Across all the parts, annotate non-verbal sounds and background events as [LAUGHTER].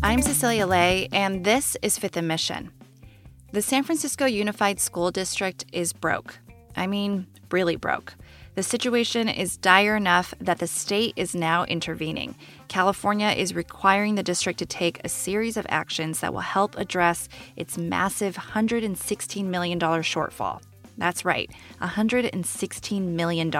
I'm Cecilia Lei, and this is Fifth and Mission. The San Francisco Unified School District is broke. I mean, really broke. The situation is dire enough that the state is now intervening. California is requiring the district to take a series of actions that will help address its massive $116 million shortfall. That's right, $116 million.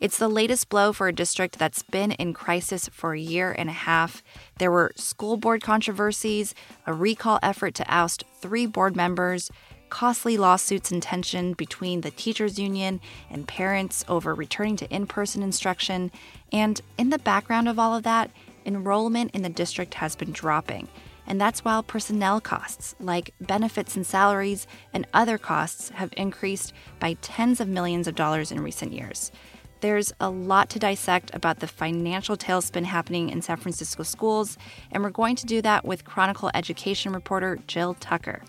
It's the latest blow for a district that's been in crisis for a year and a half. There were school board controversies, a recall effort to oust three board members, costly lawsuits and tension between the teachers union and parents over returning to in-person instruction, and in the background of all of that, enrollment in the district has been dropping. And that's while personnel costs, like benefits and salaries and other costs, have increased by tens of millions of dollars in recent years. There's a lot to dissect about the financial tailspin happening in San Francisco schools, and we're going to do that with Chronicle education reporter Jill Tucker.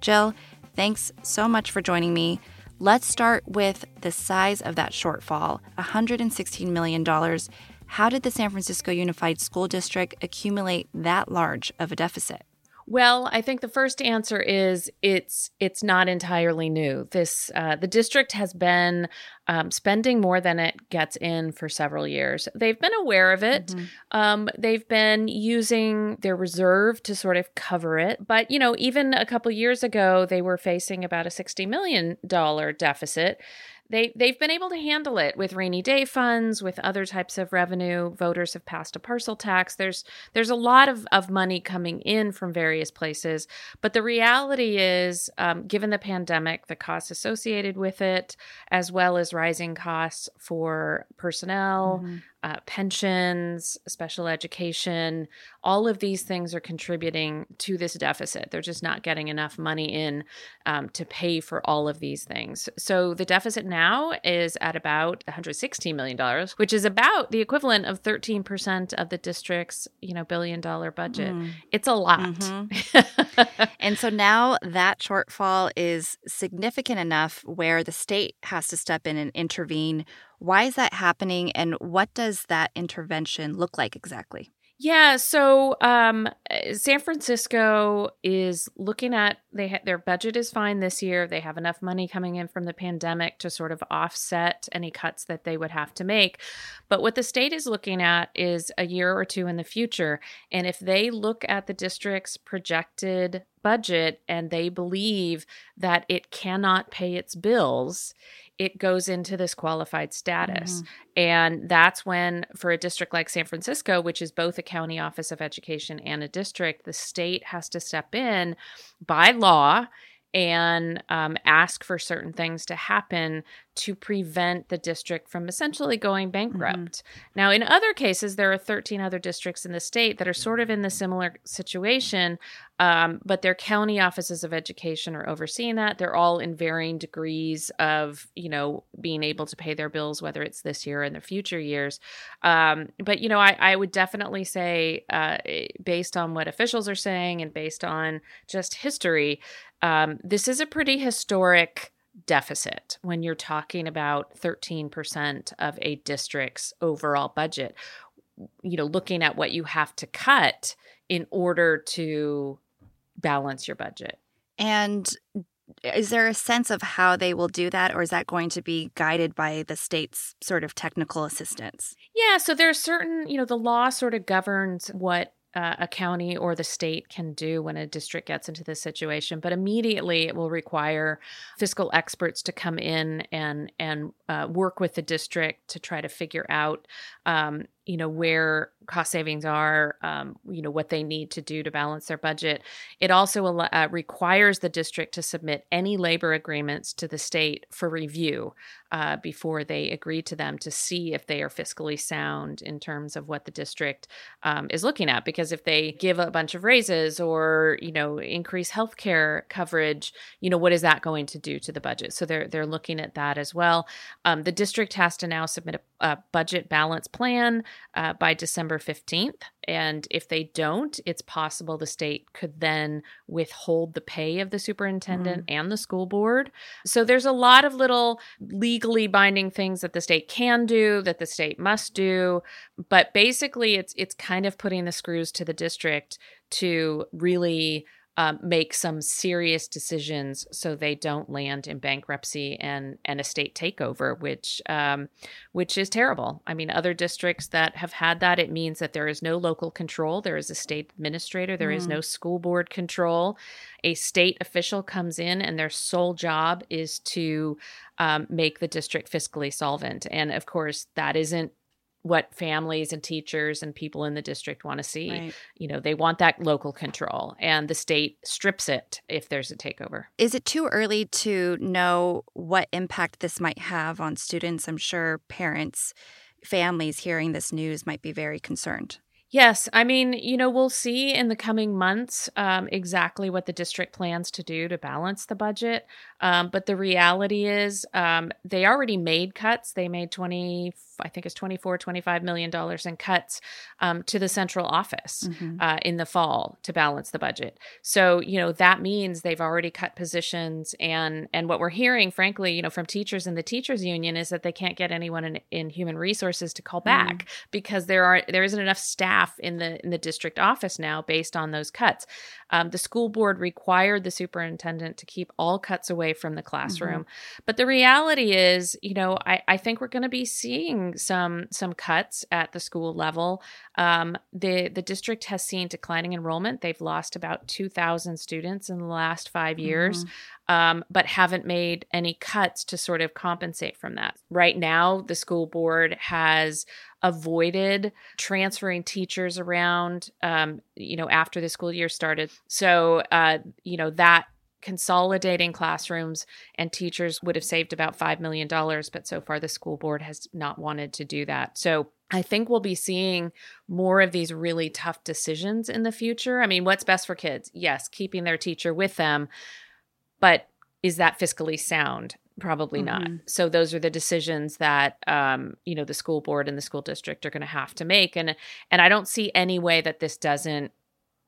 Jill, thanks so much for joining me. Let's start with the size of that shortfall $116 million how did the San Francisco Unified School District accumulate that large of a deficit? Well, I think the first answer is it's it's not entirely new. This uh, the district has been um, spending more than it gets in for several years. They've been aware of it. Mm-hmm. Um, they've been using their reserve to sort of cover it. But you know, even a couple years ago, they were facing about a sixty million dollar deficit they they've been able to handle it with rainy day funds with other types of revenue. Voters have passed a parcel tax. There's there's a lot of, of money coming in from various places. But the reality is um, given the pandemic the costs associated with it as well as rising costs for personnel mm-hmm uh, pensions, special education, all of these things are contributing to this deficit. They're just not getting enough money in um, to pay for all of these things. So the deficit now is at about $116 million, which is about the equivalent of 13% of the district's, you know, billion dollar budget. Mm. It's a lot. Mm-hmm. [LAUGHS] and so now that shortfall is significant enough where the state has to step in and intervene why is that happening, and what does that intervention look like exactly? Yeah, so um, San Francisco is looking at they ha- their budget is fine this year. They have enough money coming in from the pandemic to sort of offset any cuts that they would have to make. But what the state is looking at is a year or two in the future, and if they look at the district's projected budget and they believe that it cannot pay its bills, it goes into this qualified status. Mm-hmm. And that's when, for a district like San Francisco, which is both a county office of education and a district, the state has to step in by law and um, ask for certain things to happen to prevent the district from essentially going bankrupt. Mm-hmm. Now, in other cases, there are 13 other districts in the state that are sort of in the similar situation, um, but their county offices of education are overseeing that. They're all in varying degrees of, you know, being able to pay their bills, whether it's this year or in the future years. Um, but, you know, I, I would definitely say, uh, based on what officials are saying and based on just history, um, this is a pretty historic deficit when you're talking about 13% of a district's overall budget. You know, looking at what you have to cut in order to balance your budget. And is there a sense of how they will do that, or is that going to be guided by the state's sort of technical assistance? Yeah, so there's certain, you know, the law sort of governs what uh, a county or the state can do when a district gets into this situation but immediately it will require fiscal experts to come in and and uh, work with the district to try to figure out um, you know where cost savings are um, you know what they need to do to balance their budget. It also uh, requires the district to submit any labor agreements to the state for review uh, before they agree to them to see if they are fiscally sound in terms of what the district um, is looking at. Because if they give a bunch of raises or you know increase healthcare coverage you know what is that going to do to the budget? So they're they're looking at that as well. Um, the district has to now submit a, a budget balance plan uh, by December 15th. And if they don't, it's possible the state could then withhold the pay of the superintendent mm. and the school board. So there's a lot of little legally binding things that the state can do, that the state must do. But basically, it's it's kind of putting the screws to the district to really um, make some serious decisions so they don't land in bankruptcy and and estate takeover, which um, which is terrible. I mean, other districts that have had that, it means that there is no local control. There is a state administrator. There mm. is no school board control. A state official comes in, and their sole job is to um, make the district fiscally solvent. And of course, that isn't what families and teachers and people in the district want to see. Right. You know, they want that local control, and the state strips it if there's a takeover. Is it too early to know what impact this might have on students? I'm sure parents, families hearing this news might be very concerned. Yes, I mean, you know, we'll see in the coming months um, exactly what the district plans to do to balance the budget. Um, but the reality is, um, they already made cuts. They made 20, I think it's 24, 25 million dollars in cuts um, to the central office mm-hmm. uh, in the fall to balance the budget. So, you know, that means they've already cut positions. And, and what we're hearing, frankly, you know, from teachers in the teachers union is that they can't get anyone in, in human resources to call back mm because there are, there isn't enough staff in the, in the district office now based on those cuts. Um, the school board required the superintendent to keep all cuts away from the classroom. Mm-hmm. But the reality is, you know, I, I think we're going to be seeing some some cuts at the school level. Um, the the district has seen declining enrollment. They've lost about two thousand students in the last five years. Mm-hmm. Um, but haven't made any cuts to sort of compensate from that. Right now, the school board has avoided transferring teachers around, um, you know, after the school year started. So, uh, you know, that consolidating classrooms and teachers would have saved about $5 million, but so far the school board has not wanted to do that. So I think we'll be seeing more of these really tough decisions in the future. I mean, what's best for kids? Yes, keeping their teacher with them, but is that fiscally sound? Probably mm-hmm. not. So those are the decisions that um, you know the school board and the school district are going to have to make, and and I don't see any way that this doesn't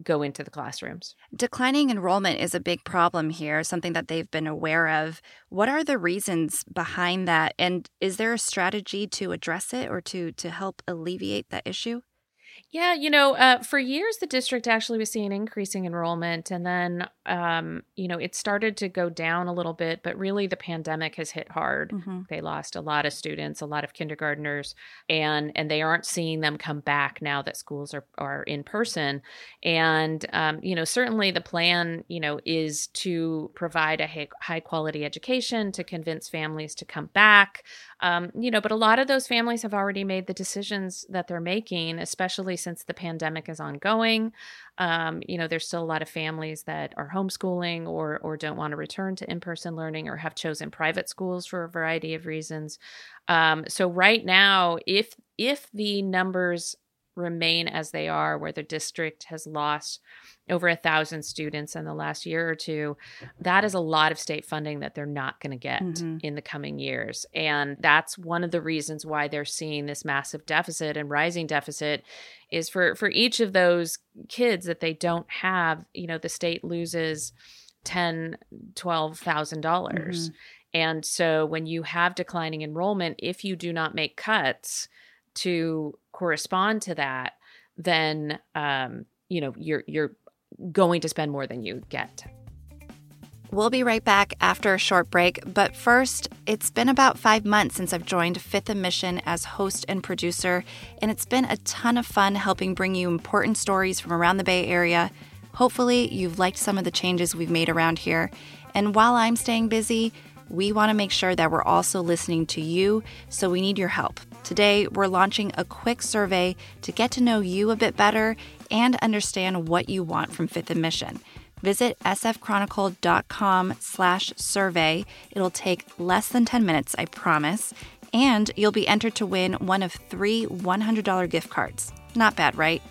go into the classrooms. Declining enrollment is a big problem here, something that they've been aware of. What are the reasons behind that and is there a strategy to address it or to to help alleviate that issue? Yeah, you know, uh, for years the district actually was seeing increasing enrollment, and then um, you know it started to go down a little bit. But really, the pandemic has hit hard. Mm-hmm. They lost a lot of students, a lot of kindergarteners, and and they aren't seeing them come back now that schools are are in person. And um, you know, certainly the plan, you know, is to provide a high, high quality education to convince families to come back. Um, you know, but a lot of those families have already made the decisions that they're making, especially since the pandemic is ongoing. Um, you know, there's still a lot of families that are homeschooling or or don't want to return to in-person learning or have chosen private schools for a variety of reasons. Um, so right now, if if the numbers remain as they are, where the district has lost over a thousand students in the last year or two, that is a lot of state funding that they're not going to get mm-hmm. in the coming years. And that's one of the reasons why they're seeing this massive deficit and rising deficit is for for each of those kids that they don't have, you know, the state loses ten, twelve thousand dollars. Mm-hmm. And so when you have declining enrollment, if you do not make cuts to correspond to that, then um, you know you're you're going to spend more than you get. We'll be right back after a short break, but first, it's been about five months since I've joined Fifth and Mission as host and producer, and it's been a ton of fun helping bring you important stories from around the Bay Area. Hopefully, you've liked some of the changes we've made around here. And while I'm staying busy, we want to make sure that we're also listening to you, so we need your help. Today, we're launching a quick survey to get to know you a bit better and understand what you want from Fifth and Mission. Visit sfchronicle.com slash survey. It'll take less than 10 minutes, I promise. And you'll be entered to win one of three $100 gift cards. Not bad, right?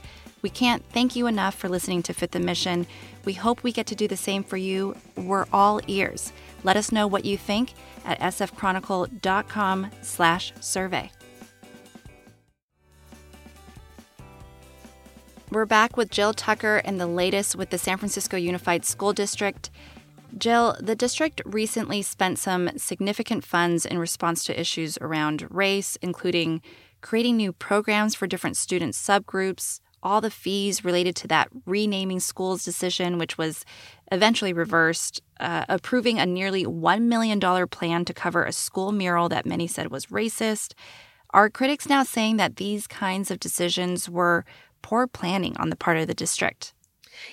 We can't thank you enough for listening to Fifth and Mission. We hope we get to do the same for you. We're all ears. Let us know what you think at sfchronicle.com slash survey. We're back with Jill Tucker and the latest with the San Francisco Unified School District. Jill, the district recently spent some significant funds in response to issues around race, including creating new programs for different student subgroups, all the fees related to that renaming schools decision, which was eventually reversed, uh, approving a nearly $1 million plan to cover a school mural that many said was racist. Are critics now saying that these kinds of decisions were poor planning on the part of the district.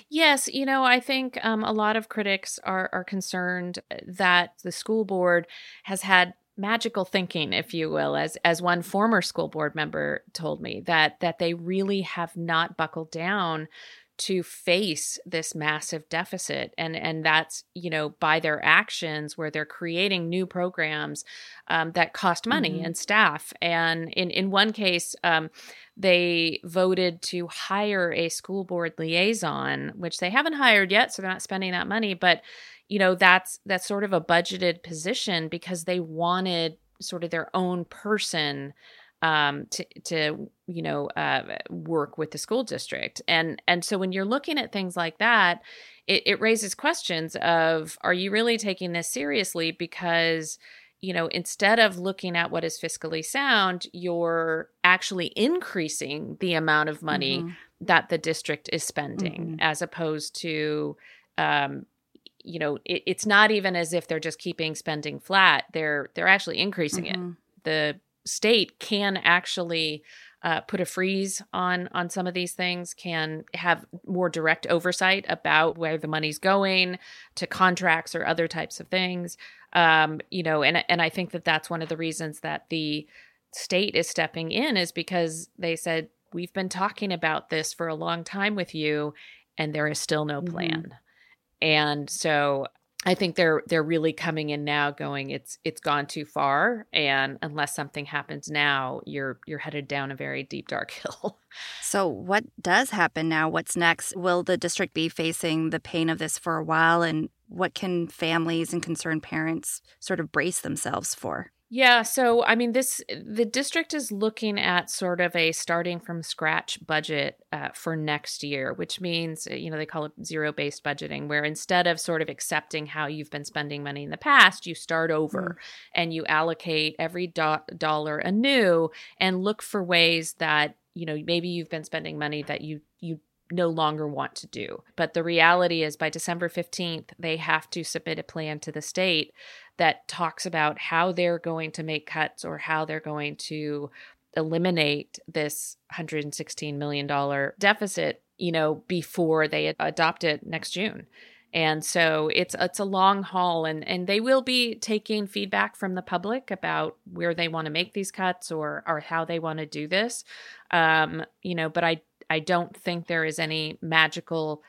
Yes, you know, I think um, a lot of critics are are concerned that the school board has had magical thinking if you will as as one former school board member told me that that they really have not buckled down to face this massive deficit and and that's you know by their actions where they're creating new programs um, that cost money mm-hmm. and staff and in in one case um, they voted to hire a school board liaison which they haven't hired yet so they're not spending that money but you know that's that's sort of a budgeted position because they wanted sort of their own person um, to to you know uh, work with the school district and and so when you're looking at things like that it, it raises questions of are you really taking this seriously because you know instead of looking at what is fiscally sound you're actually increasing the amount of money mm-hmm. that the district is spending mm-hmm. as opposed to um, you know it, it's not even as if they're just keeping spending flat they're they're actually increasing mm-hmm. it the state can actually uh, put a freeze on on some of these things can have more direct oversight about where the money's going to contracts or other types of things um, you know and and i think that that's one of the reasons that the state is stepping in is because they said we've been talking about this for a long time with you and there is still no mm-hmm. plan mm-hmm. And so I think they're they're really coming in now going it's it's gone too far and unless something happens now you're you're headed down a very deep dark [LAUGHS] hill. So what does happen now? What's next? Will the district be facing the pain of this for a while and what can families and concerned parents sort of brace themselves for? Yeah, so I mean, this the district is looking at sort of a starting from scratch budget uh, for next year, which means uh, you know they call it zero based budgeting, where instead of sort of accepting how you've been spending money in the past, you start over mm. and you allocate every do- dollar anew and look for ways that you know maybe you've been spending money that you you no longer want to do. But the reality is by December 15th, they have to submit a plan to the state that talks about how they're going to make cuts or how they're going to eliminate this $116 million deficit, you know, before they adopt it next June. And so it's it's a long haul and and they will be taking feedback from the public about where they want to make these cuts or or how they want to do this. Um, you know, but I I don't think there is any magical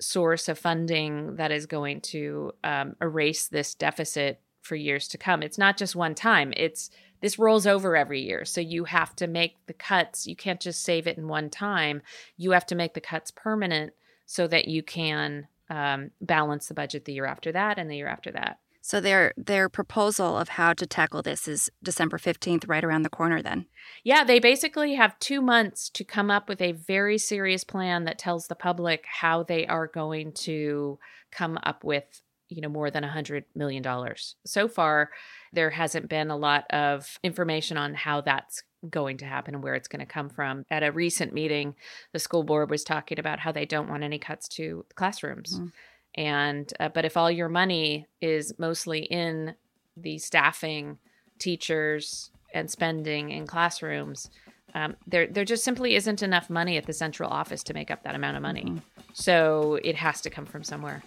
source of funding that is going to um, erase this deficit for years to come. It's not just one time. It's this rolls over every year. So you have to make the cuts. You can't just save it in one time. You have to make the cuts permanent so that you can um, balance the budget the year after that and the year after that. So their their proposal of how to tackle this is December 15th right around the corner then. Yeah, they basically have 2 months to come up with a very serious plan that tells the public how they are going to come up with you know more than a hundred million dollars so far there hasn't been a lot of information on how that's going to happen and where it's going to come from at a recent meeting the school board was talking about how they don't want any cuts to classrooms mm-hmm. And uh, but if all your money is mostly in the staffing teachers and spending in classrooms um, there there just simply isn't enough money at the central office to make up that amount of money mm-hmm. so it has to come from somewhere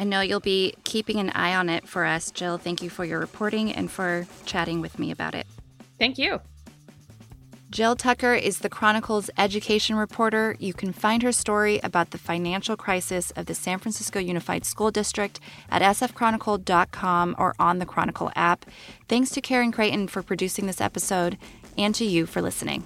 I know you'll be keeping an eye on it for us. Jill, thank you for your reporting and for chatting with me about it. Thank you. Jill Tucker is the Chronicle's education reporter. You can find her story about the financial crisis of the San Francisco Unified School District at sfchronicle.com or on the Chronicle app. Thanks to Karen Creighton for producing this episode and to you for listening.